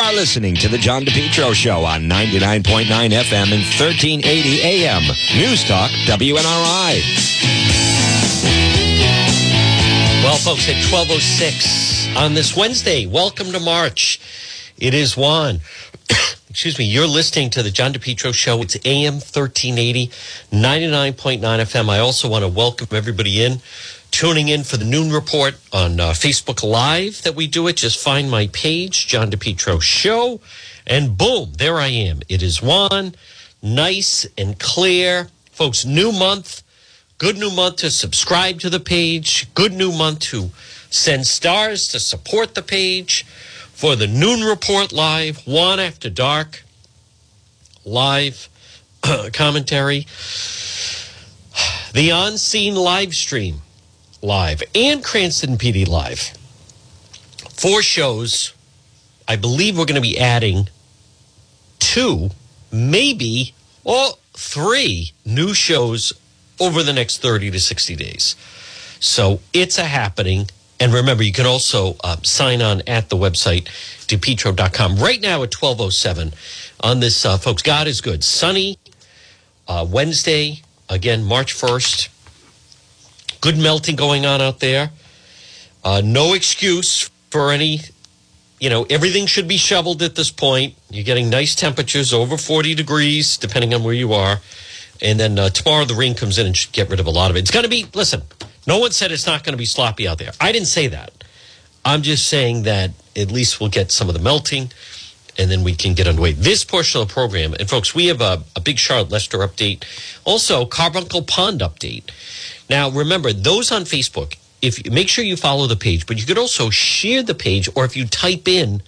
are listening to the John DePetro Show on 99.9 FM and 1380 AM. News Talk, WNRI. Well, folks, at 12.06 on this Wednesday, welcome to March. It is Juan. Excuse me, you're listening to the John DePetro Show. It's AM 1380, 99.9 FM. I also want to welcome everybody in tuning in for the noon report on uh, Facebook Live that we do it. Just find my page, John DePetro Show, and boom, there I am. It is one, nice and clear. Folks, new month, good new month to subscribe to the page, good new month to send stars to support the page for the noon report live, one after dark, live commentary, the on scene live stream Live and Cranston PD Live. Four shows. I believe we're going to be adding two, maybe, or three new shows over the next 30 to 60 days. So it's a happening. And remember, you can also uh, sign on at the website, depetro.com. Right now at 1207 on this, uh, folks, God is good. Sunny, uh, Wednesday, again, March 1st. Good melting going on out there. Uh, no excuse for any, you know, everything should be shoveled at this point. You're getting nice temperatures over 40 degrees, depending on where you are. And then uh, tomorrow the rain comes in and should get rid of a lot of it. It's going to be, listen, no one said it's not going to be sloppy out there. I didn't say that. I'm just saying that at least we'll get some of the melting and then we can get underway. This portion of the program, and folks, we have a, a big Charlotte Lester update, also Carbuncle Pond update. Now, remember, those on Facebook, if you make sure you follow the page, but you could also share the page, or if you type in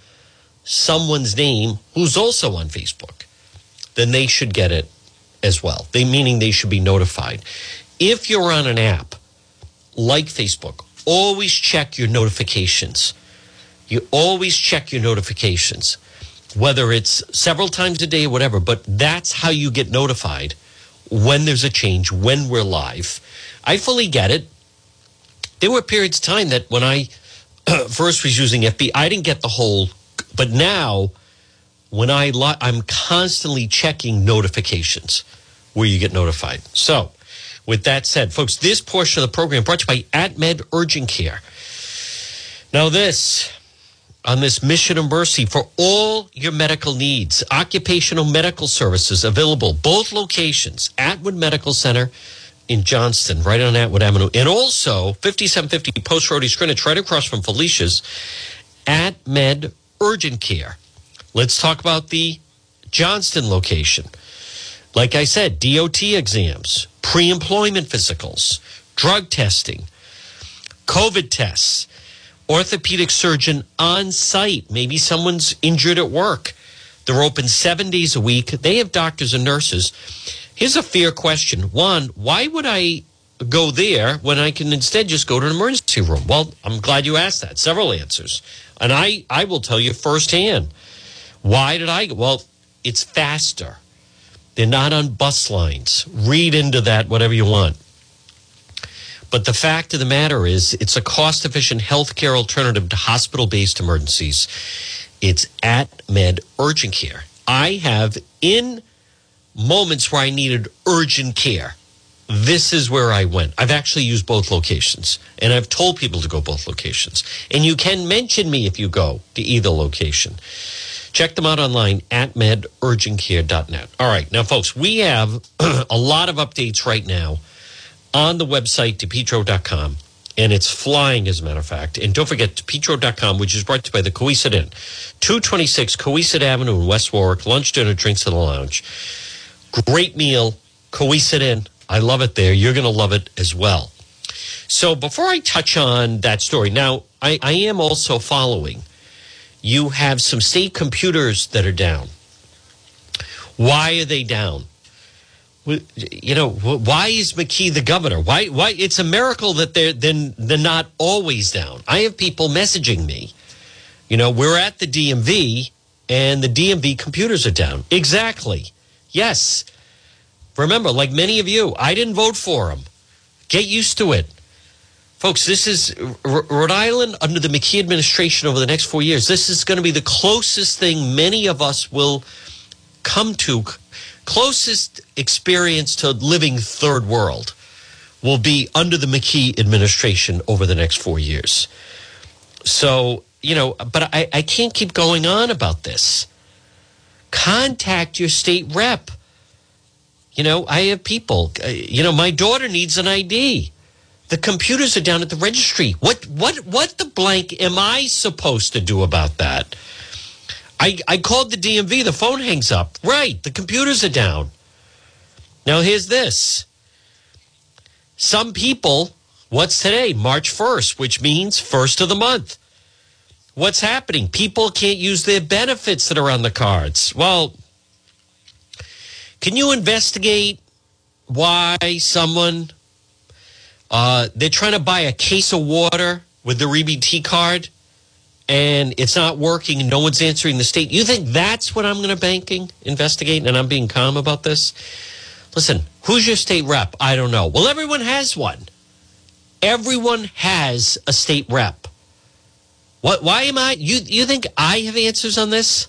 someone's name who's also on Facebook, then they should get it as well. They meaning they should be notified. If you're on an app like Facebook, always check your notifications. You always check your notifications, whether it's several times a day or whatever, but that's how you get notified when there's a change, when we're live. I fully get it. There were periods of time that when I first was using FB, I didn't get the whole, but now when I, I'm constantly checking notifications where you get notified. So, with that said, folks, this portion of the program brought to you by AtMed Urgent Care. Now, this on this mission of mercy for all your medical needs, occupational medical services available, both locations, Atwood Medical Center in Johnston, right on Atwood Avenue, and also 5750 Post Road East Greenwich, right across from Felicia's, at Med Urgent Care. Let's talk about the Johnston location. Like I said, DOT exams, pre employment physicals, drug testing, COVID tests, orthopedic surgeon on site. Maybe someone's injured at work. They're open seven days a week. They have doctors and nurses. Here's a fair question. One, why would I go there when I can instead just go to an emergency room? Well, I'm glad you asked that. Several answers. And I, I will tell you firsthand. Why did I go? Well, it's faster. They're not on bus lines. Read into that whatever you want. But the fact of the matter is, it's a cost efficient healthcare alternative to hospital based emergencies. It's at Med Urgent Care. I have in moments where I needed urgent care, this is where I went. I've actually used both locations and I've told people to go both locations. And you can mention me if you go to either location. Check them out online at medurgentcare.net. All right. Now, folks, we have a lot of updates right now on the website, depetro.com. And it's flying, as a matter of fact. And don't forget, depetro.com, which is brought to you by the Cowesett Inn. 226 Cowesett Avenue in West Warwick. Lunch, dinner, drinks in the lounge. Great meal, Cowesett Inn. I love it there. You're going to love it as well. So before I touch on that story, now I, I am also following. You have some state computers that are down. Why are they down? You know, why is McKee the governor? Why? Why? It's a miracle that they're then they're not always down. I have people messaging me. You know, we're at the DMV and the DMV computers are down. Exactly. Yes. Remember, like many of you, I didn't vote for him. Get used to it. Folks, this is R- Rhode Island under the McKee administration over the next four years. This is going to be the closest thing many of us will come to, closest experience to living third world will be under the McKee administration over the next four years. So, you know, but I, I can't keep going on about this. Contact your state rep. You know, I have people, uh, you know, my daughter needs an ID. The computers are down at the registry. What what what the blank am I supposed to do about that? I I called the DMV, the phone hangs up. Right, the computers are down. Now here's this. Some people, what's today? March 1st, which means first of the month. What's happening? People can't use their benefits that are on the cards. Well, can you investigate why someone uh, they're trying to buy a case of water with the EBT card and it's not working and no one's answering the state. You think that's what I'm going to banking investigate and I'm being calm about this? Listen, who's your state rep? I don't know. Well, everyone has one. Everyone has a state rep. What why am I you you think I have answers on this?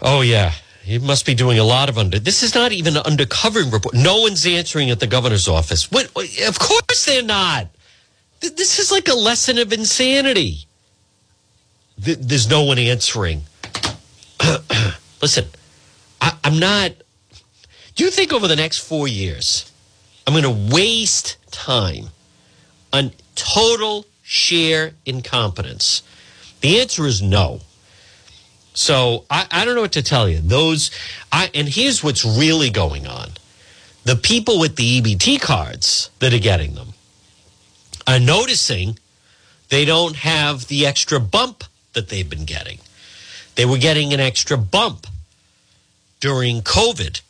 Oh yeah. He must be doing a lot of under. This is not even an undercover report. No one's answering at the governor's office. What? Of course they're not. This is like a lesson of insanity. There's no one answering. Listen, I, I'm not. Do you think over the next four years, I'm going to waste time on total sheer incompetence? The answer is no. So I, I don't know what to tell you. Those, I, and here's what's really going on: the people with the EBT cards that are getting them are noticing they don't have the extra bump that they've been getting. They were getting an extra bump during COVID,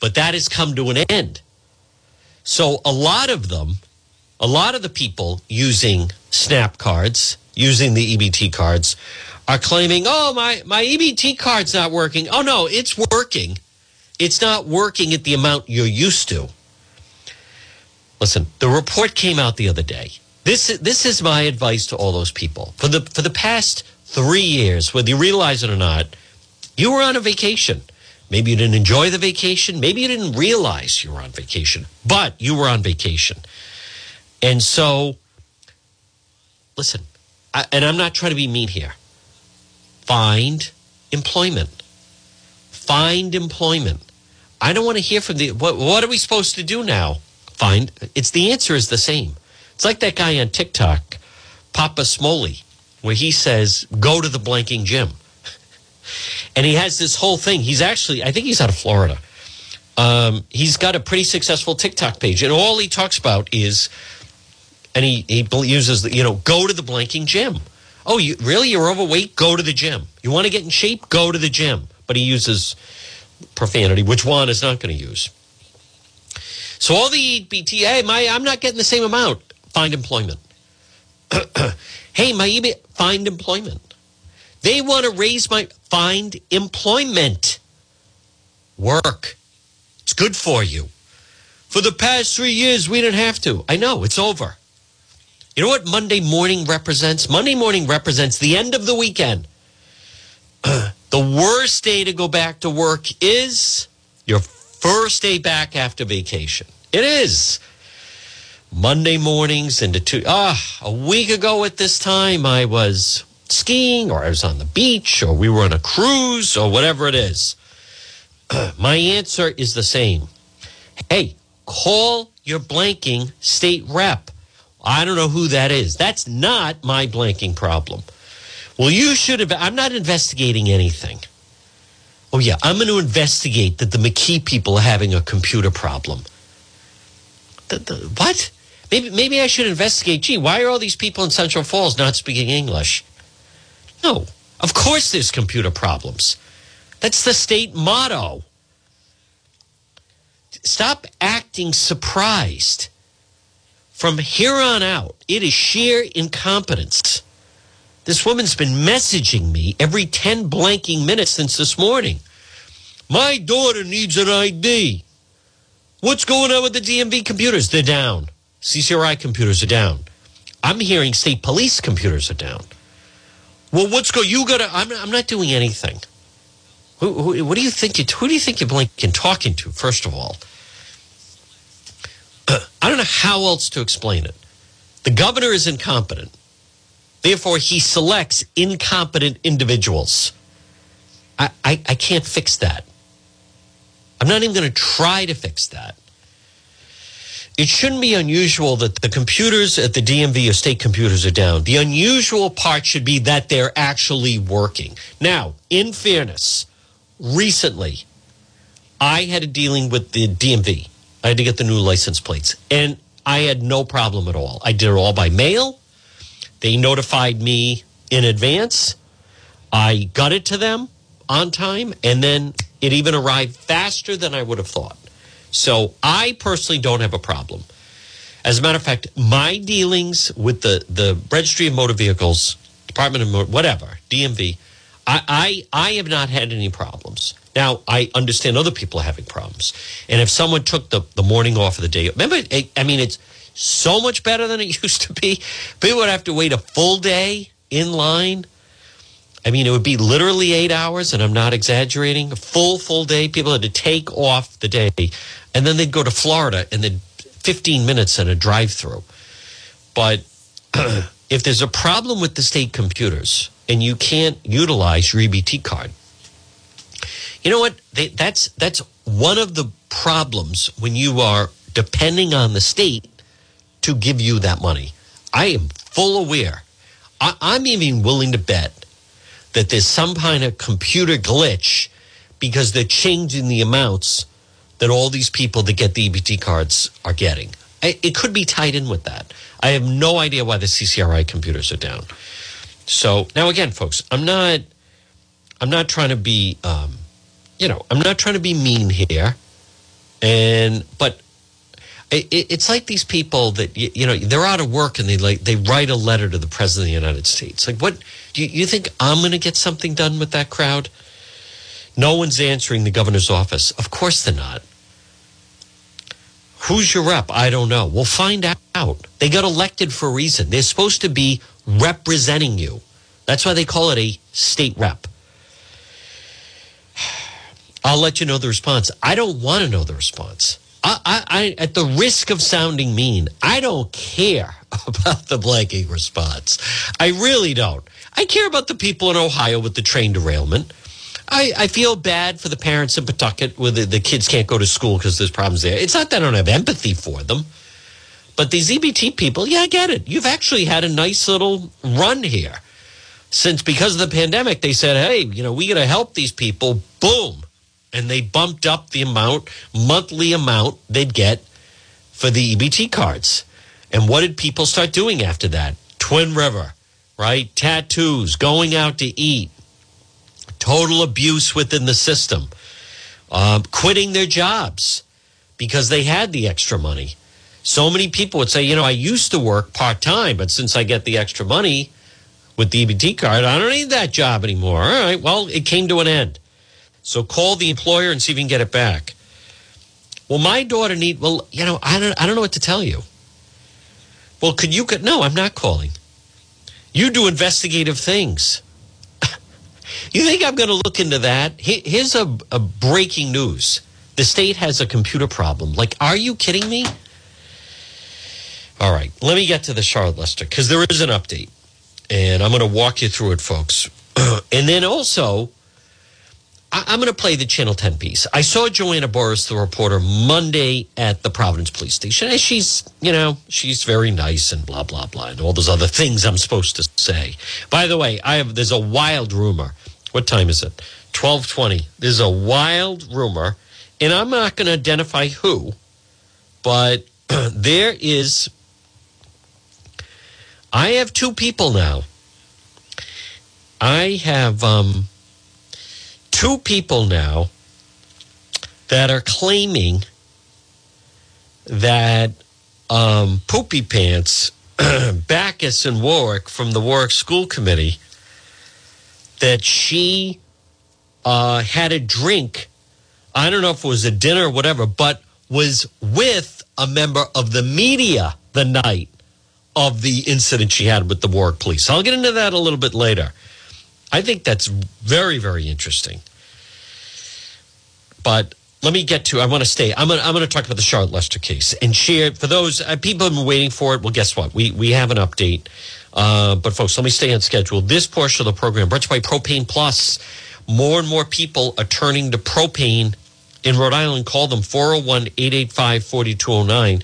but that has come to an end. So a lot of them, a lot of the people using SNAP cards, using the EBT cards, are claiming, oh, my, my EBT card's not working. Oh, no, it's working. It's not working at the amount you're used to. Listen, the report came out the other day. This, this is my advice to all those people. For the, for the past three years, whether you realize it or not, you were on a vacation. Maybe you didn't enjoy the vacation. Maybe you didn't realize you were on vacation, but you were on vacation. And so, listen, I, and I'm not trying to be mean here find employment. Find employment. I don't want to hear from the what what are we supposed to do now? Find it's the answer is the same. It's like that guy on TikTok, Papa Smoley, where he says, go to the blanking gym. And he has this whole thing. He's actually, I think he's out of Florida. Um, he's got a pretty successful TikTok page, and all he talks about is, and he, he uses, the, you know, go to the blanking gym. Oh, you really? You're overweight? Go to the gym. You want to get in shape? Go to the gym. But he uses profanity, which Juan is not going to use. So all the BTA, my I'm not getting the same amount. Find employment. hey, my find employment. They want to raise my find employment. Work. It's good for you. For the past three years, we didn't have to. I know it's over. You know what Monday morning represents? Monday morning represents the end of the weekend. the worst day to go back to work is your first day back after vacation. It is. Monday mornings into two. Ah, a week ago at this time, I was skiing or I was on the beach or we were on a cruise or whatever it is. My answer is the same. Hey, call your blanking state rep. I don't know who that is. That's not my blanking problem. Well, you should have. I'm not investigating anything. Oh, yeah, I'm going to investigate that the McKee people are having a computer problem. The, the, what? Maybe, maybe I should investigate. Gee, why are all these people in Central Falls not speaking English? No, of course there's computer problems. That's the state motto. Stop acting surprised. From here on out, it is sheer incompetence. This woman's been messaging me every 10 blanking minutes since this morning. My daughter needs an ID. What's going on with the DMV computers? They're down. CCRI computers are down. I'm hearing state police computers are down. Well, what's going? You got to. I'm, I'm not doing anything. Who, who, what do you think? You, who do you think you're blinking talking to? First of all, I don't know how else to explain it. The governor is incompetent. Therefore, he selects incompetent individuals. I, I, I can't fix that. I'm not even going to try to fix that. It shouldn't be unusual that the computers at the DMV or state computers are down. The unusual part should be that they're actually working. Now, in fairness, recently I had a dealing with the DMV. I had to get the new license plates, and I had no problem at all. I did it all by mail. They notified me in advance. I got it to them on time, and then it even arrived faster than I would have thought. So I personally don't have a problem. As a matter of fact, my dealings with the, the Registry of Motor Vehicles, Department of Motor, whatever, DMV, I, I, I have not had any problems. Now, I understand other people are having problems. And if someone took the, the morning off of the day, remember, I mean, it's so much better than it used to be. People would have to wait a full day in line I mean, it would be literally eight hours, and I'm not exaggerating. A full, full day. People had to take off the day, and then they'd go to Florida, and then 15 minutes in a drive-through. But if there's a problem with the state computers and you can't utilize your EBT card, you know what? They, that's that's one of the problems when you are depending on the state to give you that money. I am full aware. I, I'm even willing to bet that there's some kind of computer glitch because they're changing the amounts that all these people that get the EBT cards are getting. It could be tied in with that. I have no idea why the CCRI computers are down. So now again, folks, I'm not, I'm not trying to be, um, you know, I'm not trying to be mean here, and but it, it's like these people that you, you, know they're out of work and they like they write a letter to the president of the United States. Like, what do you, you think I'm going to get something done with that crowd? No one's answering the governor's office. Of course they're not. Who's your rep? I don't know. We'll find out. They got elected for a reason. They're supposed to be representing you. That's why they call it a state rep. I'll let you know the response. I don't want to know the response. I, I, I, at the risk of sounding mean, I don't care about the blanking response. I really don't. I care about the people in Ohio with the train derailment. I, I feel bad for the parents in Pawtucket where the, the kids can't go to school because there's problems there. It's not that I don't have empathy for them, but these EBT people, yeah, I get it. You've actually had a nice little run here. Since because of the pandemic, they said, hey, you know, we got to help these people. Boom and they bumped up the amount, monthly amount they'd get for the EBT cards. And what did people start doing after that? Twin River, right? Tattoos, going out to eat, total abuse within the system, um, quitting their jobs because they had the extra money. So many people would say, you know, I used to work part time, but since I get the extra money with the EBT card, I don't need that job anymore. All right, well, it came to an end. So call the employer and see if you can get it back. Well, my daughter need. Well, you know, I don't. I don't know what to tell you. Well, could you? Could, no, I'm not calling. You do investigative things. You think I'm going to look into that? Here's a, a breaking news: the state has a computer problem. Like, are you kidding me? All right, let me get to the Charlotte Lester because there is an update, and I'm going to walk you through it, folks. and then also, I, am going to play the Channel 10 piece. I saw Joanna Boris, the reporter, Monday at the Providence Police Station. And she's, you know, she's very nice and blah, blah, blah, and all those other things I'm supposed to say. By the way, I have, there's a wild rumor. What time is it? 1220. There's a wild rumor, and I'm not going to identify who, but there is, I have two people now. I have, um, two people now that are claiming that um, Poopy Pants, Backus and Warwick from the Warwick School Committee, that she uh, had a drink I don't know if it was a dinner or whatever, but was with a member of the media the night of the incident she had with the Warwick police. I'll get into that a little bit later. I think that's very, very interesting. But let me get to. I want to stay. I'm going. I'm going to talk about the Charlotte Lester case and share for those uh, people have been waiting for it. Well, guess what? We we have an update. Uh, but folks, let me stay on schedule. This portion of the program brought to you by Propane Plus. More and more people are turning to propane in Rhode Island. Call them 401 885 4209.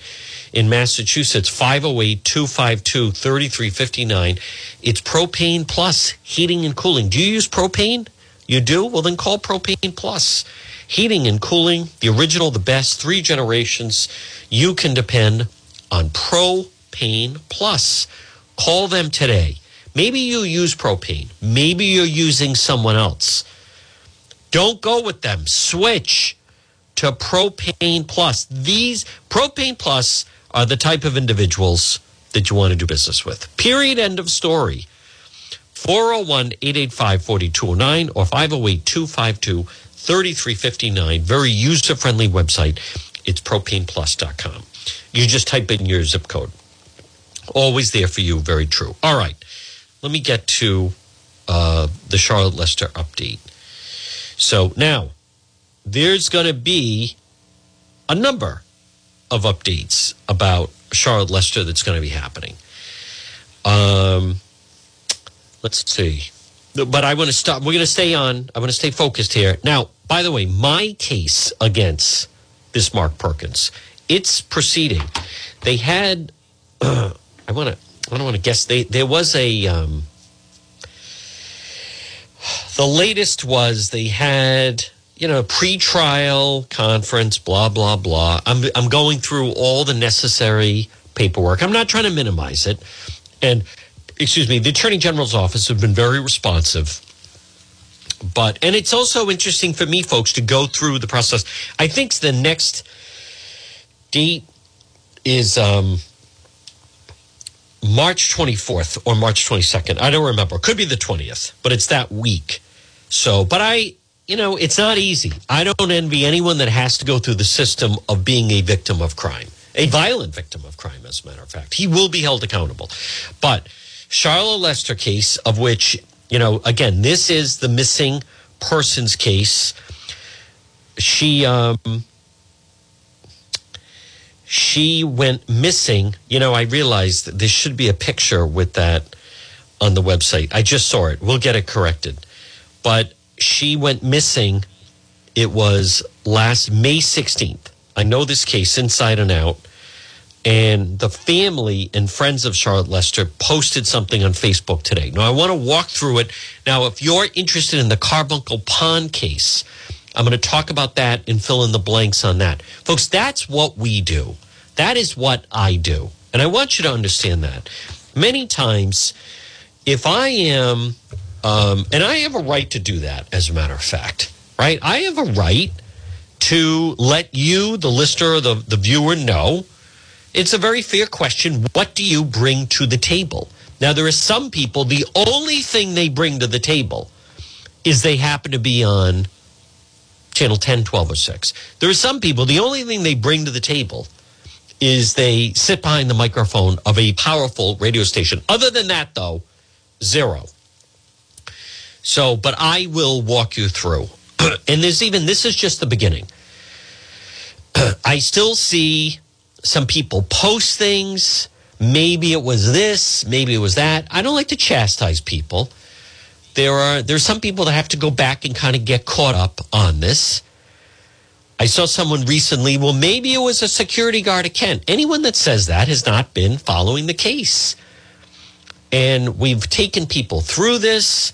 In Massachusetts, 508 252 3359. It's Propane Plus heating and cooling. Do you use propane? You do? Well, then call Propane Plus heating and cooling, the original, the best, three generations. You can depend on Propane Plus. Call them today. Maybe you use propane. Maybe you're using someone else. Don't go with them. Switch to Propane Plus. These Propane Plus are the type of individuals that you want to do business with. Period. End of story. 401 885 4209 or 508 252 3359. Very user friendly website. It's propaneplus.com. You just type in your zip code. Always there for you. Very true. All right. Let me get to uh, the Charlotte Lester update. So now there's going to be a number of updates about Charlotte Lester that's going to be happening. Um, let's see. But I want to stop. We're going to stay on. I want to stay focused here. Now, by the way, my case against this Mark Perkins, it's proceeding. They had. Uh, I want to. I don't want to guess. They there was a. Um, the latest was they had you know pre-trial conference, blah blah blah. I'm I'm going through all the necessary paperwork. I'm not trying to minimize it, and excuse me, the Attorney General's office have been very responsive. But and it's also interesting for me, folks, to go through the process. I think the next date is um, March 24th or March 22nd. I don't remember. Could be the 20th, but it's that week. So, but I, you know, it's not easy. I don't envy anyone that has to go through the system of being a victim of crime, a violent victim of crime, as a matter of fact. He will be held accountable. But Charlotte Lester case, of which, you know, again, this is the missing persons case. She, um, she went missing. You know, I realized that there should be a picture with that on the website. I just saw it. We'll get it corrected. But she went missing. It was last May 16th. I know this case inside and out. And the family and friends of Charlotte Lester posted something on Facebook today. Now, I want to walk through it. Now, if you're interested in the Carbuncle Pond case, I'm going to talk about that and fill in the blanks on that. Folks, that's what we do. That is what I do. And I want you to understand that. Many times, if I am, um, and I have a right to do that, as a matter of fact, right? I have a right to let you, the listener, the, the viewer, know it's a very fair question. What do you bring to the table? Now, there are some people, the only thing they bring to the table is they happen to be on channel 10, 12, or 6. There are some people, the only thing they bring to the table is they sit behind the microphone of a powerful radio station. Other than that, though, zero. So, but I will walk you through. and there's even, this is just the beginning. I still see some people post things. Maybe it was this, maybe it was that. I don't like to chastise people. There are there's some people that have to go back and kind of get caught up on this. I saw someone recently, well, maybe it was a security guard at Kent. Anyone that says that has not been following the case. And we've taken people through this.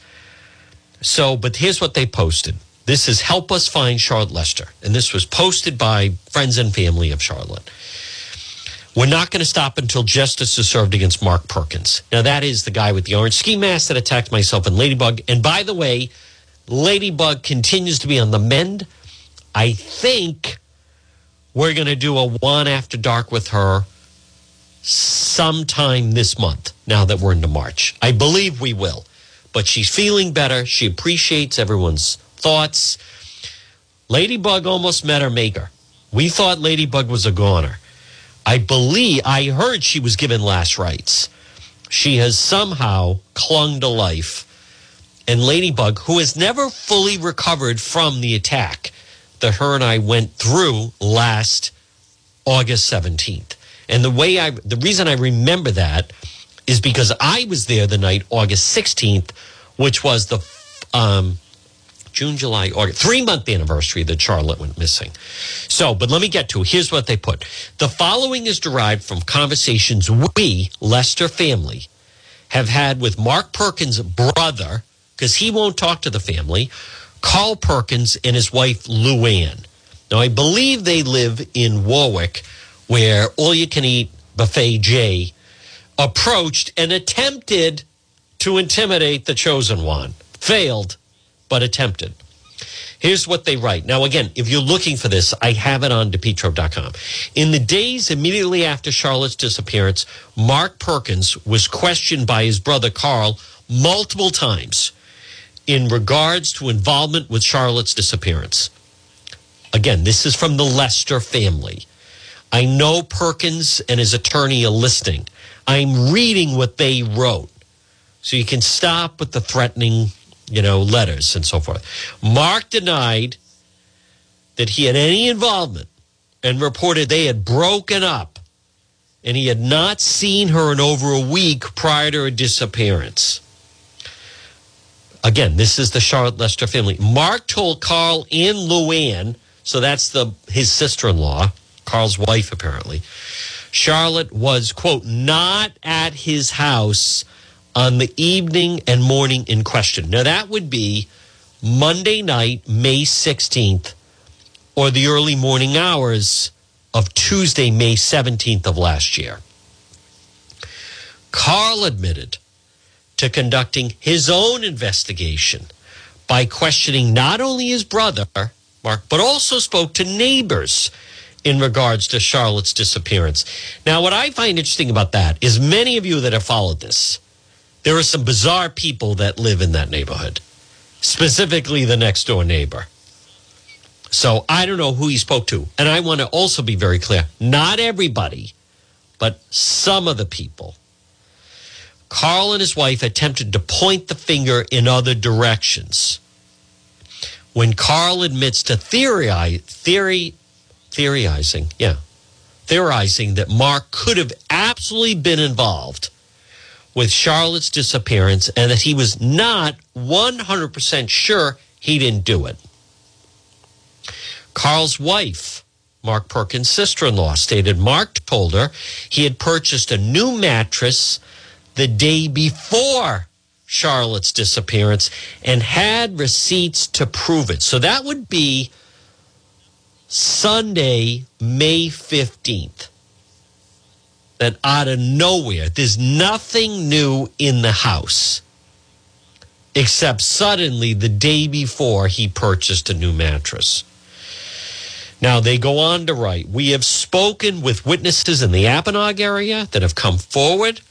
So, but here's what they posted. This is Help Us Find Charlotte Lester. And this was posted by friends and family of Charlotte. We're not going to stop until justice is served against Mark Perkins. Now, that is the guy with the orange ski mask that attacked myself and Ladybug. And by the way, Ladybug continues to be on the mend. I think we're going to do a one after dark with her sometime this month, now that we're into March. I believe we will. But she's feeling better. She appreciates everyone's thoughts. Ladybug almost met her maker. We thought Ladybug was a goner. I believe, I heard she was given last rites. She has somehow clung to life. And Ladybug, who has never fully recovered from the attack that her and I went through last August 17th. And the way I, the reason I remember that is because I was there the night August 16th, which was the um, June, July, August, three month anniversary that Charlotte went missing. So, but let me get to it. here's what they put. The following is derived from conversations we, Lester family, have had with Mark Perkins' brother, because he won't talk to the family, Carl Perkins and his wife Luann. Now, I believe they live in Warwick, where all you can eat buffet J approached and attempted to intimidate the chosen one. Failed, but attempted. Here's what they write. Now, again, if you're looking for this, I have it on depetro.com. In the days immediately after Charlotte's disappearance, Mark Perkins was questioned by his brother Carl multiple times in regards to involvement with Charlotte's disappearance. Again, this is from the Lester family. I know Perkins and his attorney are listening. I'm reading what they wrote. So you can stop with the threatening, you know, letters and so forth. Mark denied that he had any involvement and reported they had broken up and he had not seen her in over a week prior to her disappearance. Again, this is the Charlotte Lester family. Mark told Carl and Luann, so that's the his sister-in-law, Carl's wife apparently. Charlotte was quote not at his house on the evening and morning in question. Now that would be Monday night, May 16th, or the early morning hours of Tuesday, May 17th of last year. Carl admitted to conducting his own investigation by questioning not only his brother, Mark, but also spoke to neighbors in regards to Charlotte's disappearance. Now, what I find interesting about that is many of you that have followed this, there are some bizarre people that live in that neighborhood, specifically the next door neighbor. So I don't know who he spoke to. And I want to also be very clear not everybody, but some of the people Carl and his wife attempted to point the finger in other directions. When Carl admits to theory, theory, theorizing, yeah, theorizing that Mark could have absolutely been involved with Charlotte's disappearance and that he was not 100% sure he didn't do it. Carl's wife, Mark Perkins' sister in law, stated Mark told her he had purchased a new mattress the day before Charlotte's disappearance and had receipts to prove it. So that would be Sunday, May 15th. That out of nowhere, there's nothing new in the house except suddenly the day before he purchased a new mattress. Now they go on to write, we have spoken with witnesses in the Apponaug area that have come forward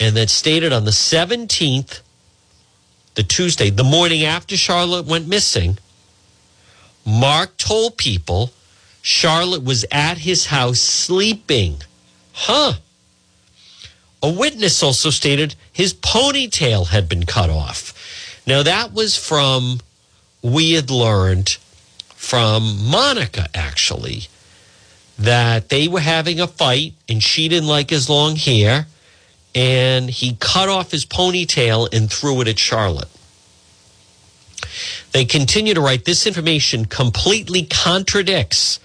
and that stated on the 17th, the Tuesday, the morning after Charlotte went missing, Mark told people Charlotte was at his house sleeping. Huh. A witness also stated his ponytail had been cut off. Now, that was from, we had learned from Monica, actually, that they were having a fight and she didn't like his long hair and he cut off his ponytail and threw it at Charlotte. They continue to write this information completely contradicts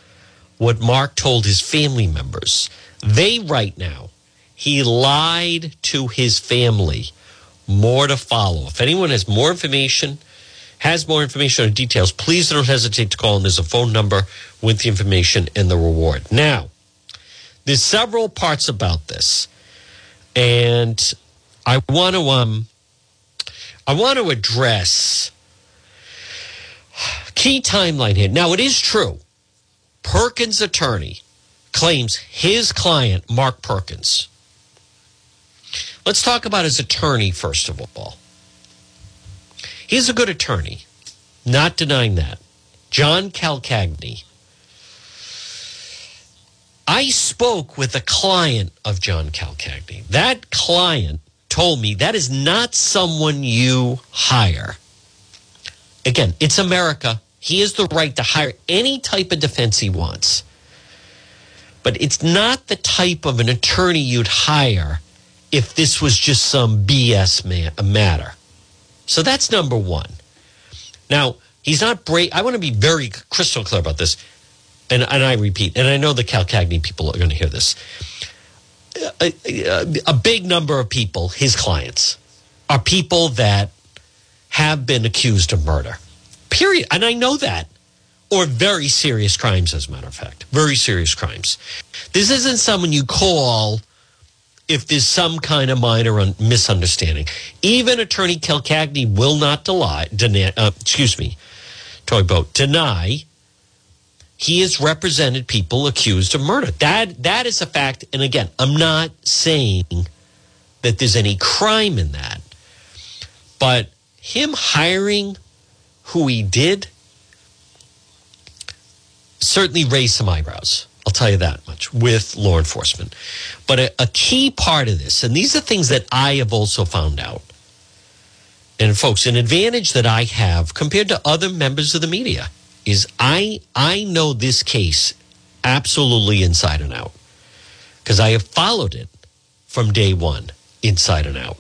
what Mark told his family members. They write now he lied to his family. More to follow. If anyone has more information, has more information or details, please don't hesitate to call. And there's a phone number with the information and the reward. Now, there's several parts about this and I want to um I want to address key timeline here. Now it is true. Perkins' attorney claims his client Mark Perkins. Let's talk about his attorney first of all. He's a good attorney. Not denying that. John Calcagni. I spoke with a client of John Calcagni. That client told me that is not someone you hire. Again, it's America. He has the right to hire any type of defense he wants. But it's not the type of an attorney you'd hire if this was just some BS matter. So that's number one. Now, he's not brave. I want to be very crystal clear about this. And, and I repeat, and I know the Calcagni people are going to hear this. A, a, a big number of people, his clients, are people that have been accused of murder. Period. And I know that. Or very serious crimes, as a matter of fact. Very serious crimes. This isn't someone you call if there's some kind of minor un- misunderstanding. Even Attorney Calcagni will not deny, deny uh, excuse me, Toy Boat, deny he has represented people accused of murder. That that is a fact. And again, I'm not saying that there's any crime in that. But him hiring who he did certainly raised some eyebrows. I'll tell you that much with law enforcement. But a, a, key part of this, and these are things that I have also found out. And folks, an advantage that I have compared to other members of the media is I I know this case absolutely inside and out because I have followed it from day one inside and out.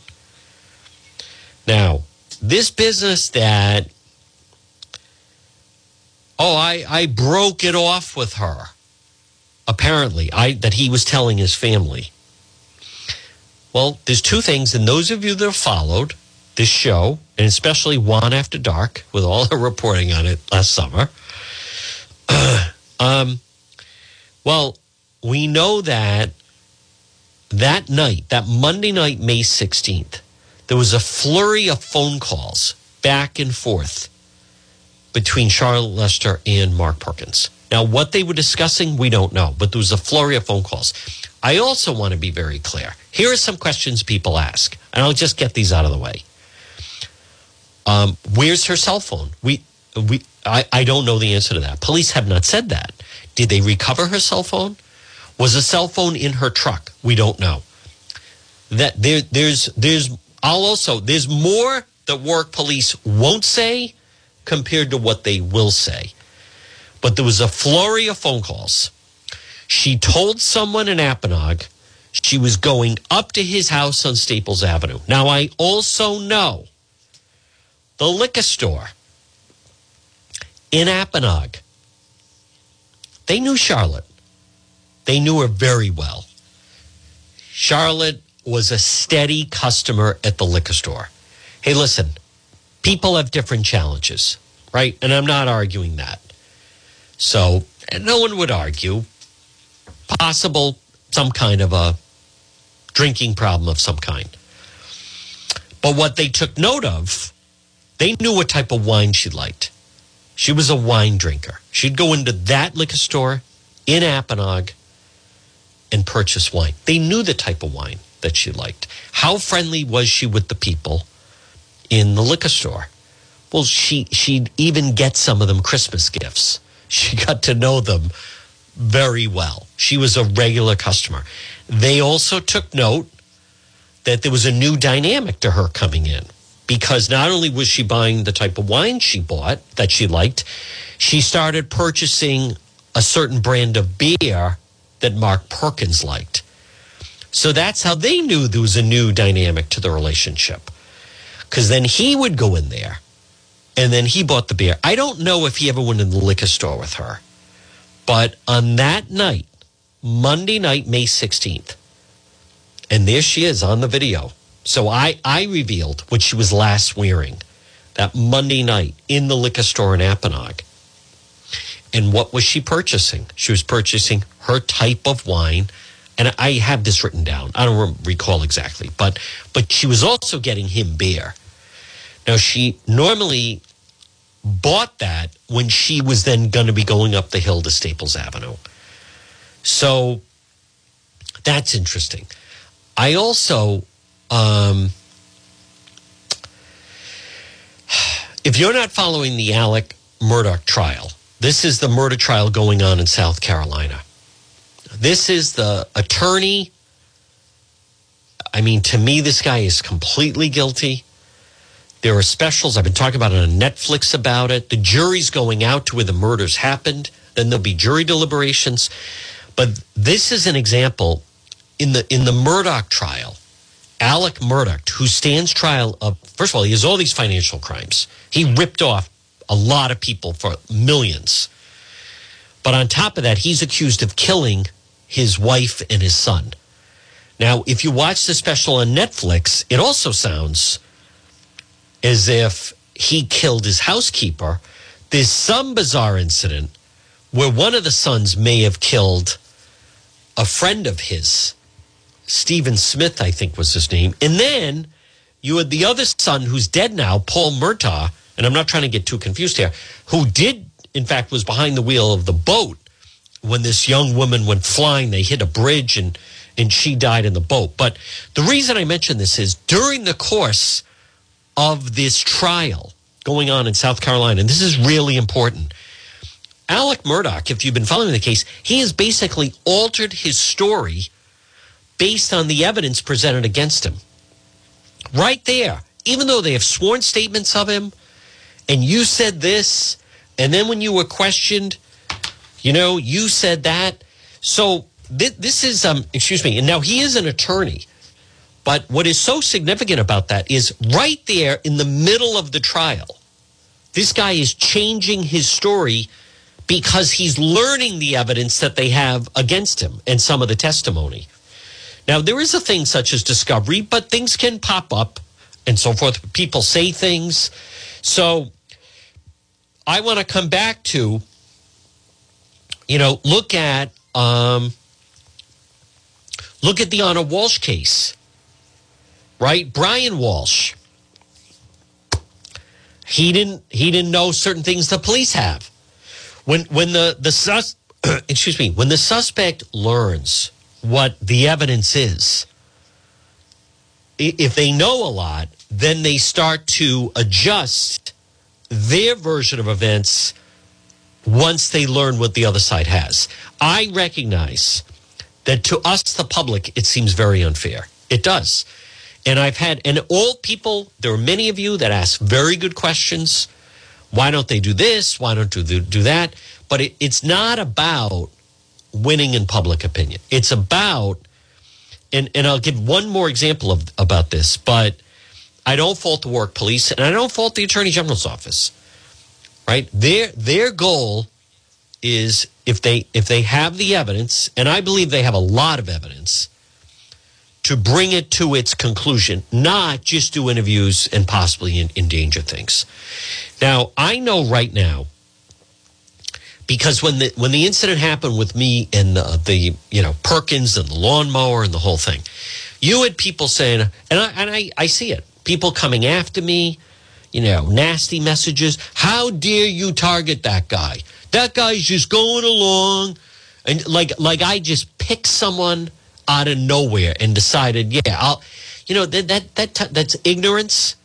Now, this business that oh I I broke it off with her apparently I that he was telling his family. Well, there's two things, and those of you that have followed this show, and especially One After Dark, with all the reporting on it last summer. um, well, we know that that night, that Monday night, May 16th, there was a flurry of phone calls back and forth between Charlotte Lester and Mark Perkins. Now, what they were discussing, we don't know, but there was a flurry of phone calls. I also want to be very clear. Here are some questions people ask, and I'll just get these out of the way. Um, where's her cell phone? We, we, I, I don't know the answer to that. Police have not said that. Did they recover her cell phone? Was a cell phone in her truck? We don't know. That there, there's, there's, I'll also, there's more that Warwick police won't say compared to what they will say but there was a flurry of phone calls. She told someone in Apponaug she was going up to his house on Staples Avenue. Now, I also know the liquor store in Apponaug. They knew Charlotte. They knew her very well. Charlotte was a steady customer at the liquor store. Hey, listen, people have different challenges, right? And I'm not arguing that. So no one would argue possible some kind of a drinking problem of some kind. But what they took note of, they knew what type of wine she liked. She was a wine drinker. She'd go into that liquor store in Apponaug and purchase wine. They knew the type of wine that she liked. How friendly was she with the people in the liquor store? Well, she she'd even get some of them Christmas gifts she got to know them very well. She was a regular customer. They also took note that there was a new dynamic to her coming in because not only was she buying the type of wine she bought that she liked, she started purchasing a certain brand of beer that Mark Perkins liked. So that's how they knew there was a new dynamic to the relationship. Because then he would go in there and then he bought the beer. I don't know if he ever went in the liquor store with her, but on that night, Monday night, May 16th, and there she is on the video. So I, I revealed what she was last wearing that Monday night in the liquor store in Apponaug. And what was she purchasing? She was purchasing her type of wine. And I have this written down. I don't recall exactly, but but she was also getting him beer. Now, she normally bought that when she was then going to be going up the hill to Staples Avenue. So that's interesting. I also, um, if you're not following the Alec Murdaugh trial, This is the murder trial going on in South Carolina. This is the attorney. I mean, to me, this guy is completely guilty. There are specials. I've been talking about it on Netflix about it. The jury's going out to where the murders happened. Then there'll be jury deliberations. But this is an example in the in the Murdaugh trial. Alec Murdaugh, who stands trial of first of all, he has all these financial crimes. He ripped off a lot of people for millions. But on top of that, he's accused of killing his wife and his son. Now, if you watch the special on Netflix, it also sounds as if he killed his housekeeper. There's some bizarre incident where one of the sons may have killed a friend of his. Stephen Smith, I think was his name. And then you had the other son who's dead now, Paul Murdaugh, and I'm not trying to get too confused here, who did, in fact, was behind the wheel of the boat when this young woman went flying. They hit a bridge and, and she died in the boat. But the reason I mention this is during the course of this trial going on in South Carolina, and this is really important. Alec Murdaugh, if you've been following the case, he has basically altered his story based on the evidence presented against him. Right there, even though they have sworn statements of him, and you said this, and then when you were questioned, you know, you said that. So th- this is, um, excuse me, and now he is an attorney. But what is so significant about that is right there in the middle of the trial, this guy is changing his story because he's learning the evidence that they have against him and some of the testimony. Now, there is a thing such as discovery, but things can pop up and so forth. People say things. So I want to come back to, you know, look at um, look at the Anna Walsh case, right? Brian Walsh. He didn't he didn't know certain things the police have. When when the the sus excuse me when the suspect learns what the evidence is, if they know a lot, then they start to adjust their version of events once they learn what the other side has. I recognize that to us, the public, it seems very unfair. It does. And I've had, and all people, there are many of you that ask very good questions. Why don't they do this? Why don't they do that? But it, it's not about winning in public opinion. It's about, and, and I'll give one more example of about this, but I don't fault the Warwick police and I don't fault the attorney general's office. Right? Their their goal is if they if they have the evidence, and I believe they have a lot of evidence, to bring it to its conclusion, not just do interviews and possibly endanger things. Now, I know right now because when the when the incident happened with me and the, the you know Perkins and the lawnmower and the whole thing, you had people saying, and I and I, I see it people coming after me, you know, nasty messages. How dare you target that guy? That guy's just going along. And like, like I just picked someone out of nowhere and decided, yeah, I'll, you know, that, that, that, that's ignorance.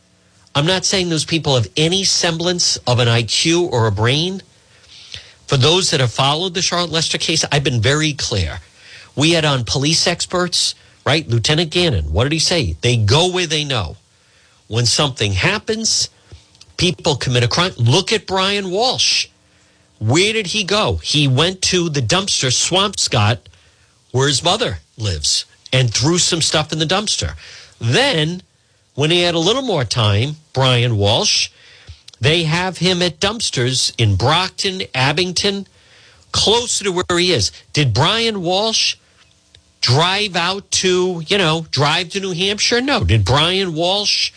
I'm not saying those people have any semblance of an IQ or a brain. For those that have followed the Charlotte Lester case, I've been very clear. We had on police experts, right? Lieutenant Gannon, what did he say? They go where they know when something happens, people commit a crime. Look at Brian Walsh. Where did he go? He went to the dumpster, Swampscott, where his mother lives, and threw some stuff in the dumpster. Then, when he had a little more time, Brian Walsh, they have him at dumpsters in Brockton, Abington, closer to where he is. Did Brian Walsh drive out to, you know, drive to New Hampshire? No. Did Brian Walsh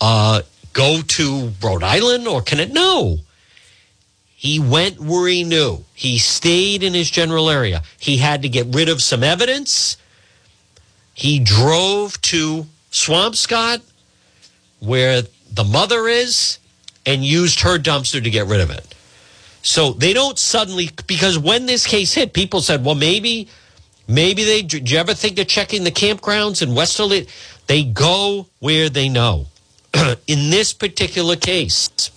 uh, go to Rhode Island or can it? No. He went where he knew. He stayed in his general area. He had to get rid of some evidence. He drove to Swampscott, where the mother is, and used her dumpster to get rid of it. So they don't suddenly, because when this case hit, people said, well, maybe, maybe they, did you ever think of checking the campgrounds in Westerly? They go where they know. in this particular case,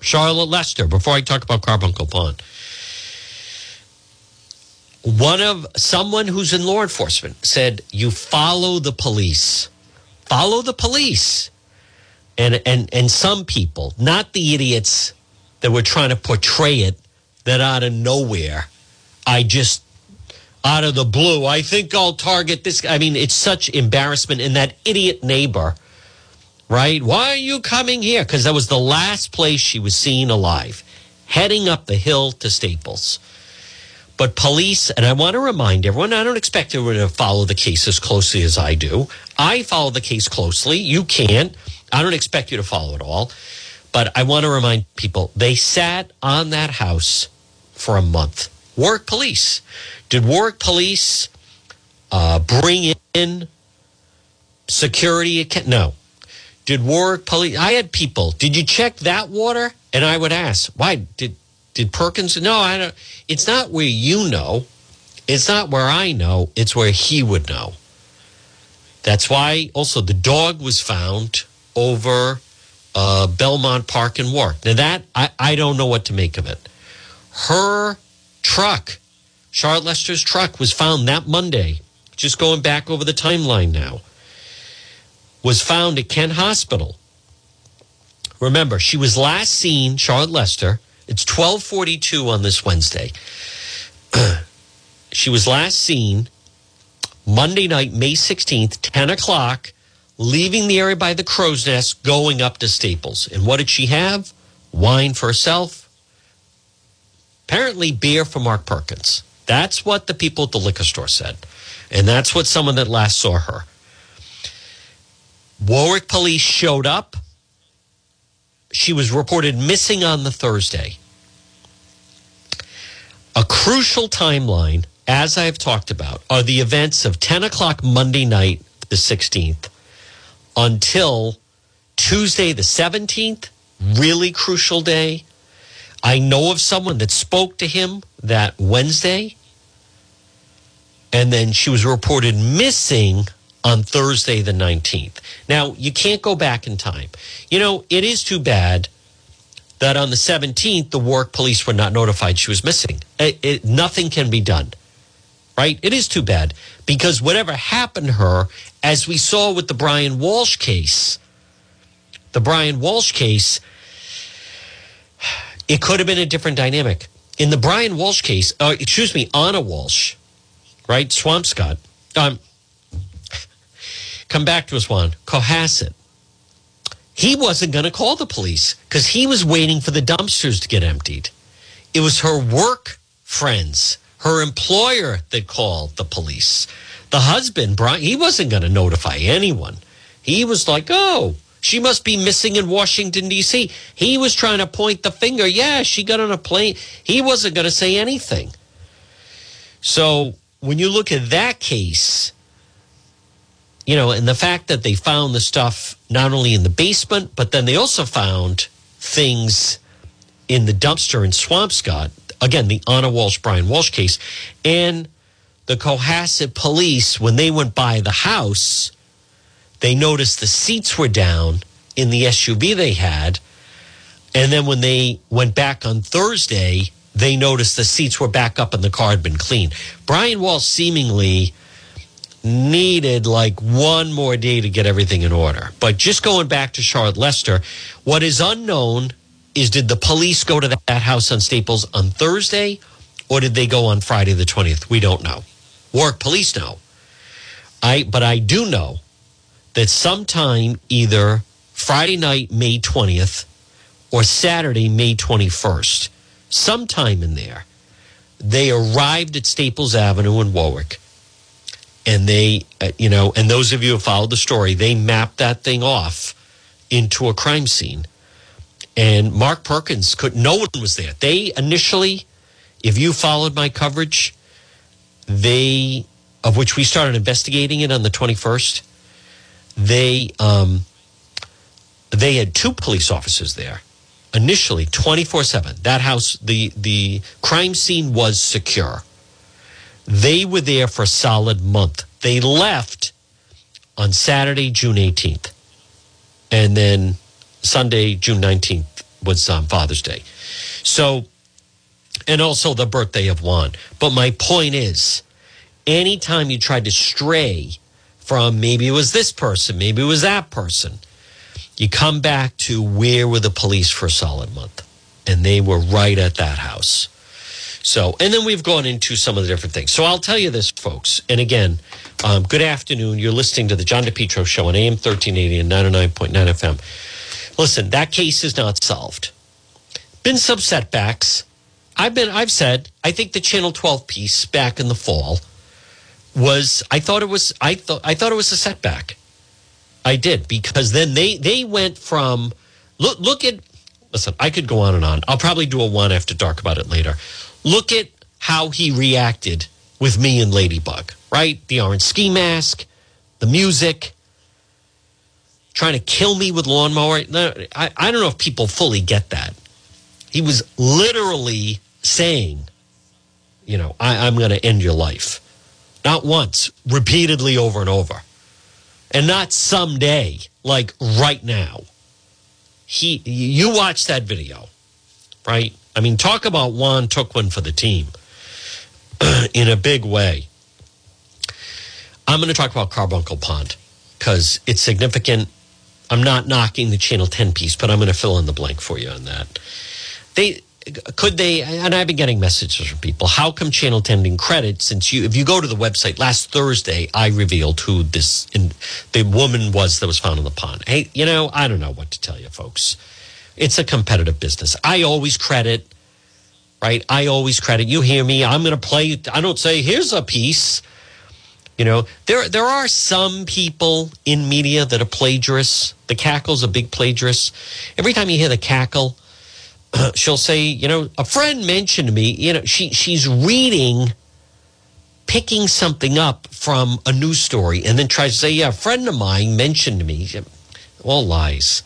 Charlotte Lester, before I talk about Carbuncle Pond. One of someone who's in law enforcement said, You follow the police. Follow the police. And and and some people, not the idiots that were trying to portray it that out of nowhere, I just out of the blue, I think I'll target this. I mean, it's such embarrassment. And that idiot neighbor, right? Why are you coming here? Because that was the last place she was seen alive, heading up the hill to Staples. But police, and I want to remind everyone, I don't expect everyone to follow the case as closely as I do. I follow the case closely. You can't. I don't expect you to follow it all. But I want to remind people they sat on that house for a month. Warwick police. Did Warwick police uh, bring in security? No. Did Warwick police? I had people. Did you check that water? And I would ask, why did did Perkins? No, I don't. It's not where you know. It's not where I know. It's where he would know. That's why also the dog was found over uh, Belmont Park in Warwick. Now that I, I don't know what to make of it. Her truck, Charlotte Lester's truck, was found that Monday. Just going back over the timeline now, was found at Kent Hospital. Remember, she was last seen, Charlotte Lester. It's 1242 on this Wednesday. she was last seen Monday night, May 16th, 10 o'clock, leaving the area by the crow's nest, going up to Staples. And what did she have? Wine for herself. Apparently, beer for Mark Perkins. That's what the people at the liquor store said. And that's what someone that last saw her. Warwick police showed up. She was reported missing on the Thursday. A crucial timeline, as I have talked about, are the events of 10 o'clock Monday night, the 16th, until Tuesday, the 17th, really crucial day. I know of someone that spoke to him that Wednesday, and then she was reported missing on Thursday, the 19th. Now, you can't go back in time. You know, it is too bad that on the 17th, the Warwick police were not notified she was missing. It, it, nothing can be done, right? It is too bad because whatever happened to her, as we saw with the Brian Walsh case, the Brian Walsh case, it could have been a different dynamic. In the Brian Walsh case, uh, excuse me, Anna Walsh, right? Swampscott. Um, come back to us, Juan. Cohasset. He wasn't going to call the police because he was waiting for the dumpsters to get emptied. It was her work friends, her employer that called the police. The husband, Brian, he wasn't going to notify anyone. He was like, oh, she must be missing in Washington, D.C. He was trying to point the finger. Yeah, she got on a plane. He wasn't going to say anything. So when you look at that case, you know, and the fact that they found the stuff not only in the basement, but then they also found things in the dumpster in Swampscott. Again, the Anna Walsh, Brian Walsh case. And the Cohasset police, when they went by the house, they noticed the seats were down in the SUV they had. And then when they went back on Thursday, they noticed the seats were back up and the car had been cleaned. Brian Walsh seemingly needed like one more day to get everything in order. But just going back to Charlotte Lester, what is unknown is did the police go to that house on Staples on Thursday or did they go on Friday the 20th? We don't know. Warwick police know. I but I do know that sometime either Friday night, May 20th, or Saturday, May 21st, sometime in there, they arrived at Staples Avenue in Warwick and they, uh, you know, and those of you who followed the story, they mapped that thing off into a crime scene. And Mark Perkins could, no one was there. They initially, if you followed my coverage, they, of which we started investigating it on the 21st, they, um, they had two police officers there initially 24 7 that house the the crime scene was secure they were there for a solid month. They left on Saturday, June 18th. And then Sunday, June 19th, was um, Father's Day. So, and also the birthday of Juan. But my point is, anytime you tried to stray from maybe it was this person, maybe it was that person, you come back to where were the police for a solid month? And they were right at that house. So, and then we've gone into some of the different things. So I'll tell you this, folks. And again, um, good afternoon. You're listening to the John DePetro Show on AM 1380 and 99.9 FM. Listen, that case is not solved. Been some setbacks. I've been, I've said, I think the Channel 12 piece back in the fall was, I thought it was, I thought, I thought it was a setback. I did because then they, they went from, look, look at, listen, I could go on and on. I'll probably do a one after dark about it later. Look at how he reacted with me and Ladybug, right? The orange ski mask, the music, trying to kill me with lawnmower. I, I don't know if people fully get that. He was literally saying, you know, I, I'm going to end your life. Not once, repeatedly over and over. And not someday, like right now. He, you watch that video, right? I mean, talk about Juan took one for the team in a big way. I'm going to talk about Carbuncle Pond because it's significant. I'm not knocking the Channel 10 piece, but I'm going to fill in the blank for you on that. They could they and I've been getting messages from people. How come Channel 10 didn't credit since you if you go to the website last Thursday, I revealed who this in, the woman was that was found in the pond. Hey, you know, I don't know what to tell you, folks. It's a competitive business. I always credit, right? I always credit. You hear me? I'm going to play. I don't say here's a piece. You know, there there are some people in media that are plagiarists. The cackle's a big plagiarist. Every time you hear the cackle, she'll say, you know, a friend mentioned me. You know, she she's reading, picking something up from a news story, and then tries to say, yeah, a friend of mine mentioned me. All lies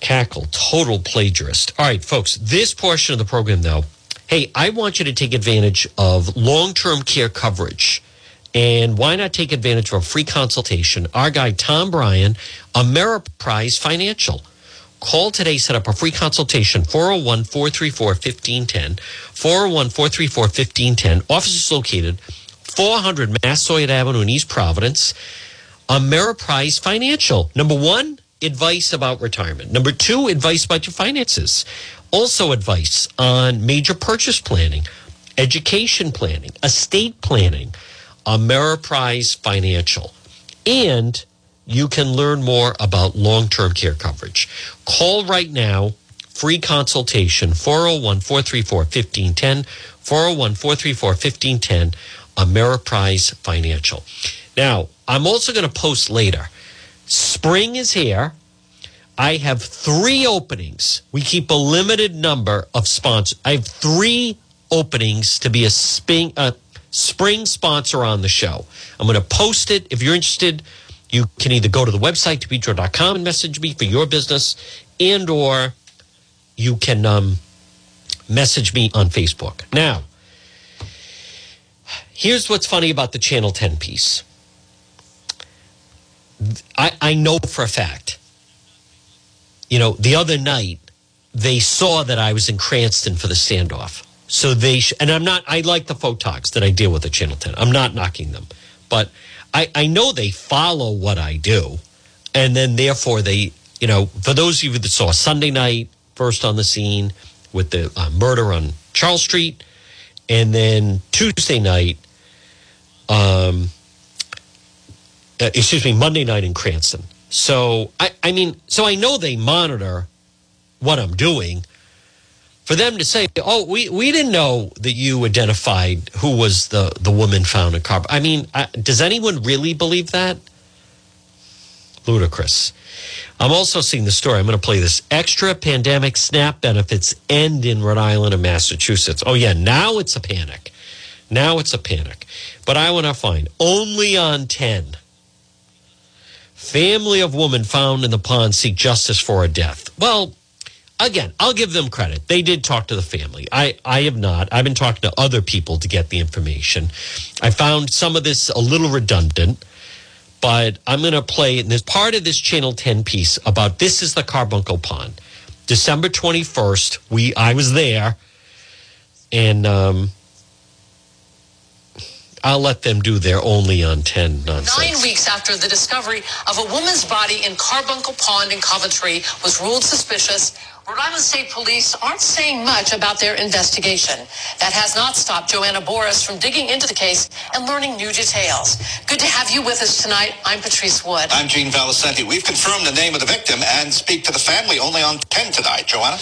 cackle, total plagiarist. All right, folks, this portion of the program, though, hey, I want you to take advantage of long term care coverage. And why not take advantage of a free consultation? Our guy, Tom Bryan, Ameriprise Financial. Call today, set up a free consultation, 401 434 1510. 401 434 1510. Office is located 400 Massasoit Avenue in East Providence. Ameriprise Financial. Number one, advice about retirement. Number two, advice about your finances. Also, advice on major purchase planning, education planning, estate planning, Ameriprise Financial. And you can learn more about long term care coverage. Call right now, free consultation, 401 434 1510, 401 434 1510, Ameriprise Financial. Now, I'm also going to post later Spring is here. I have three openings. We keep a limited number of sponsors. I have three openings to be a spring, a spring sponsor on the show. I'm going to post it. If you're interested, you can either go to the website, depetro.com, and message me for your business, and or you can um, message me on Facebook. Now, here's what's funny about the Channel 10 piece. I, I know for a fact, you know, the other night they saw that I was in Cranston for the standoff. So they, sh- and I'm not, I like the photogs that I deal with at Channel 10. I'm not knocking them, but I, I know they follow what I do. And then therefore they, you know, for those of you that saw Sunday night, first on the scene with the uh, murder on Charles Street, and then Tuesday night, um, uh, excuse me, Monday night in Cranston. So I, I mean, so I know they monitor what I'm doing. For them to say, "Oh, we, we didn't know that you identified who was the the woman found in car," I mean, I, does anyone really believe that? Ludicrous. I'm also seeing the story. I'm going to play this. Extra pandemic SNAP benefits end in Rhode Island and Massachusetts. Oh yeah, now it's a panic. Now it's a panic. But I want to find only on 10 Family of woman found in the pond seek justice for a death. Well, again, I'll give them credit. They did talk to the family. I, I have not. I've been talking to other people to get the information. I found some of this a little redundant, but I'm going to play. And there's part of this Channel 10 piece about this is the Carbuncle Pond. December 21st. We I was there and um I'll let them do their only on 10 nonsense. Nine weeks after the discovery of a woman's body in Carbuncle Pond in Coventry was ruled suspicious, Rhode Island State Police aren't saying much about their investigation. That has not stopped Joanna Boris from digging into the case and learning new details. Good to have you with us tonight. I'm Patrice Wood. I'm Gene Valicenti. We've confirmed the name of the victim and speak to the family only on 10 tonight. Joanna?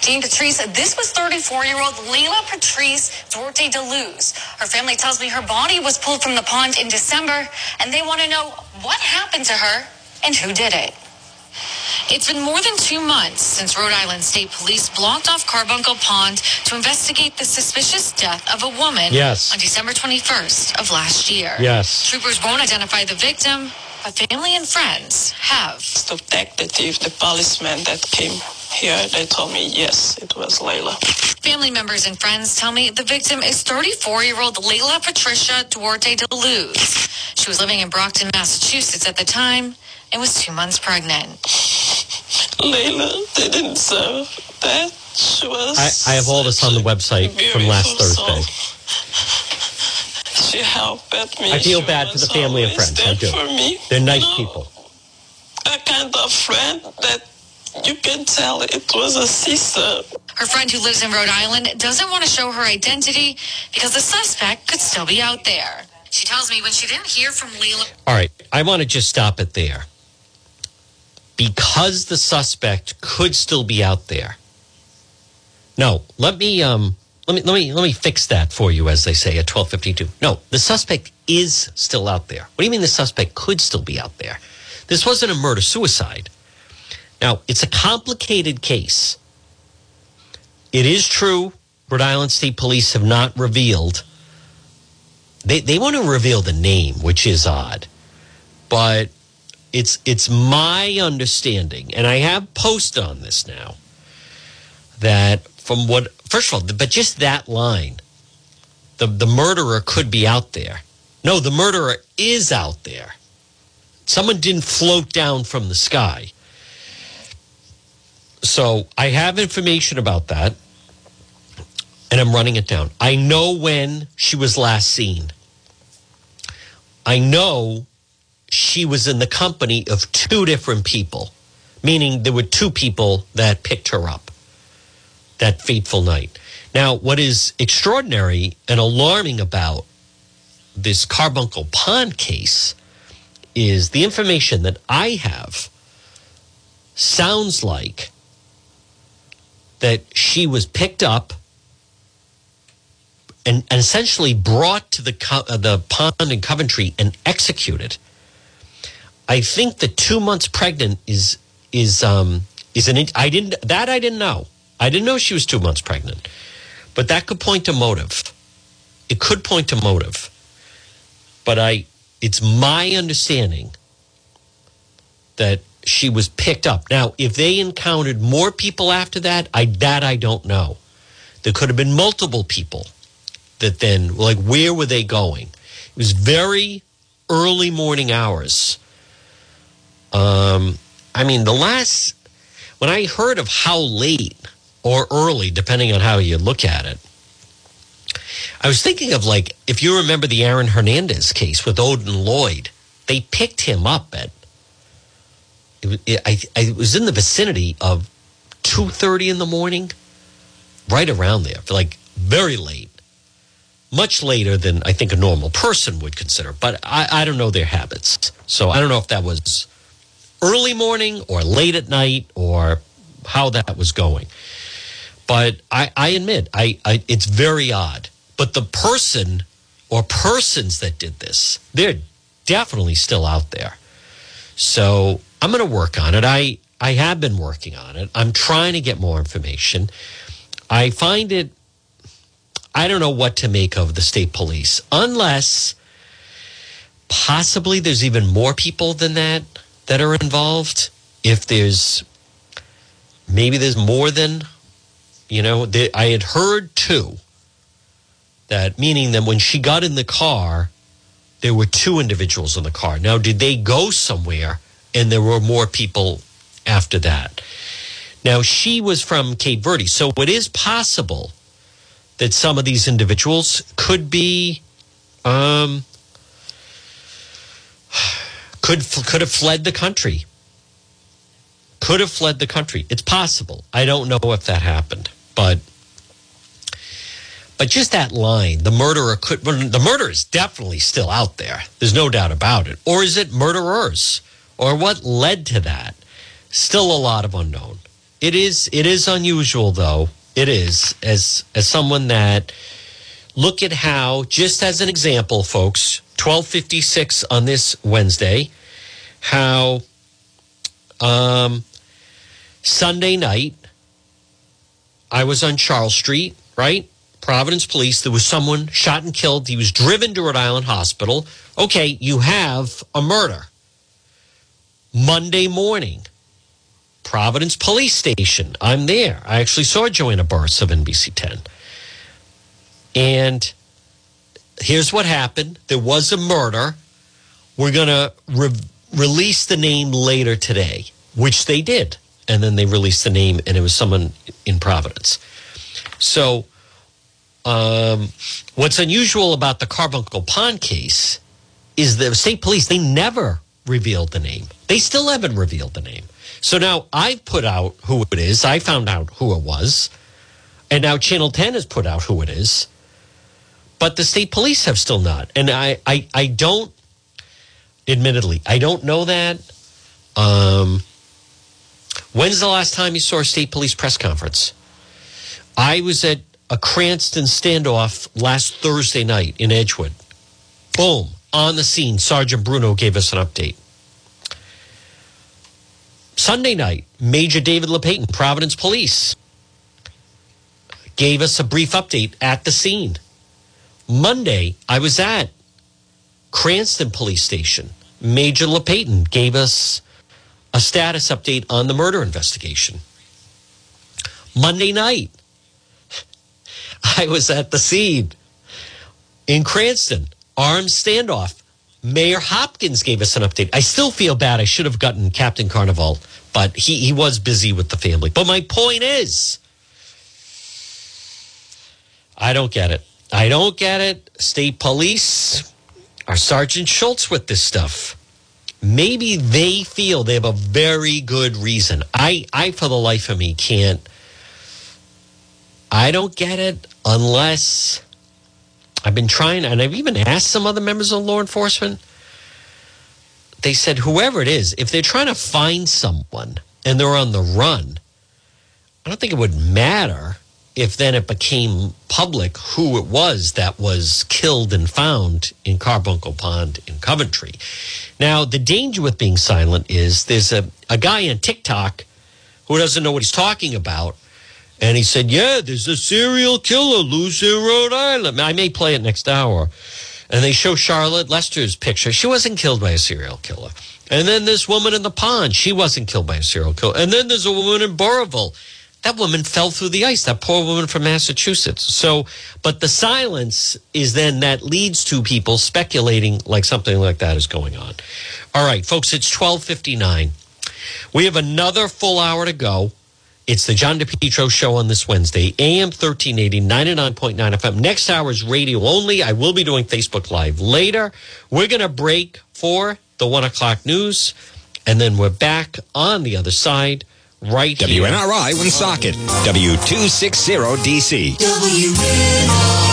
Gene Patrice, this was 34-year-old Layla Patrice Duarte DeLuz. Her family tells me her body was pulled from the pond in December, and they want to know what happened to her and who did it. It's been more than two months since Rhode Island State Police blocked off Carbuncle Pond to investigate the suspicious death of a woman Yes. on December 21st of last year. Yes. Troopers won't identify the victim, but family and friends have. the detective, the policeman that came here, they told me yes, it was Layla. Family members and friends tell me the victim is 34-year-old Layla Patricia Duarte DeLuz. She was living in Brockton, Massachusetts at the time and was two months pregnant. Layla didn't deserve that. She was. I, I have all this on the website from last Thursday. soul. She helped me. I feel She bad for the family and friends. I do. For me. They're nice You know, people. A kind of friend that you can tell it was a sister. Her friend who lives in Rhode Island doesn't want to show her identity because the suspect could still be out there. She tells me when she didn't hear from Layla All right, I want to just stop it there. Because the suspect could still be out there. No, let me um let me let me let me fix that for you as they say at 1252. No, the suspect is still out there. What do you mean the suspect could still be out there? This wasn't a murder suicide. Now, it's a complicated case. It is true Rhode Island State Police have not revealed they they want to reveal the name, which is odd. But it's it's my understanding, and I have posted on this now, that from what first of all, but just that line, the the murderer could be out there. No, the murderer is out there. Someone didn't float down from the sky. So I have information about that, and I'm running it down. I know when she was last seen. I know she was in the company of two different people, meaning there were two people that picked her up that fateful night. Now, what is extraordinary and alarming about this Carbuncle Pond case is the information that I have sounds like that she was picked up and, and essentially brought to the uh, the pond in Coventry and executed. I think the two months pregnant is is um is an I didn't that I didn't know. I didn't know she was two months pregnant, but that could point to motive. It could point to motive, but I it's my understanding that she was picked up. Now, if they encountered more people after that, I that I don't know. There could have been multiple people that then like where were they going? It was very early morning hours. Um, I mean, the last when I heard of how late or early, depending on how you look at it, I was thinking of like if you remember the Aaron Hernandez case with Odin Lloyd, they picked him up at it, it, I, I was in the vicinity of two thirty in the morning, right around there, like very late, much later than I think a normal person would consider. But I, I don't know their habits, so I don't know if that was early morning or late at night or how that was going. But I, I admit, I, I it's very odd. But the person or persons that did this, they're definitely still out there. So I'm going to work on it. I I have been working on it. I'm trying to get more information. I find it. I don't know what to make of the state police unless possibly there's even more people than that that are involved. If there's maybe there's more than you know, I had heard two that meaning that when she got in the car, there were two individuals in the car. Now, did they go somewhere and there were more people after that? Now, she was from Cape Verde, so it is possible that some of these individuals could be, um, could could have fled the country. Could have fled the country. It's possible. I don't know if that happened, but but just that line, the murderer could, the murder is definitely still out there. There's no doubt about it. Or is it murderers? Or what led to that? Still a lot of unknown. It is, it is unusual though. It is as, as someone that look at how, just as an example, folks, 1256 on this Wednesday, how, um, Sunday night, I was on Charles Street, right? Providence Police, there was someone shot and killed. He was driven to Rhode Island Hospital. Okay, you have a murder. Monday morning, Providence Police Station. I'm there. I actually saw Joanna Burris of NBC 10. And here's what happened there was a murder. We're going to re- release the name later today, which they did. And then they released the name, and it was someone in Providence. So, um, what's unusual about the Carbuncle Pond case is the state police, they never revealed the name. They still haven't revealed the name. So now I've put out who it is. I found out who it was. And now Channel 10 has put out who it is. But the state police have still not. And I, I, I don't, admittedly, I don't know that. Um, when's the last time you saw a state police press conference? I was at a Cranston standoff last Thursday night in Edgewood. Boom, on the scene, Sergeant Bruno gave us an update. Sunday night, Major David Lapatin, Providence Police, gave us a brief update at the scene. Monday, I was at Cranston Police Station. Major Lapatin gave us a status update on the murder investigation. Monday night, I was at the scene in Cranston, armed standoff. Mayor Hopkins gave us an update. I still feel bad. I should have gotten Captain Carnival, but he, he was busy with the family. But my point is, I don't get it. I don't get it. State police are Sergeant Schultz with this stuff. Maybe they feel they have a very good reason. I, I for the life of me, can't I don't get it unless I've been trying, and I've even asked some other members of law enforcement. They said, whoever it is, if they're trying to find someone and they're on the run, I don't think it would matter if then it became public who it was that was killed and found in Carbuncle Pond in Coventry. Now, the danger with being silent is there's a, a guy on TikTok who doesn't know what he's talking about and he said, Yeah, there's a serial killer loose in Rhode Island. I may play it next hour. And they show Charlotte Lester's picture. She wasn't killed by a serial killer. And then this woman in the pond, she wasn't killed by a serial killer. And then there's a woman in Burrillville. That woman fell through the ice, that poor woman from Massachusetts. So, but the silence is then that leads to people speculating like something like that is going on. All right, folks, it's 1259. We have another full hour to go. It's the John DePetro show on this Wednesday, AM 1380, 99.9 FM. Next hour is radio only. I will be doing Facebook Live later. We're going to break for the one o'clock news, and then we're back on the other side right WNRI Woonsocket, W260DC. WNRI.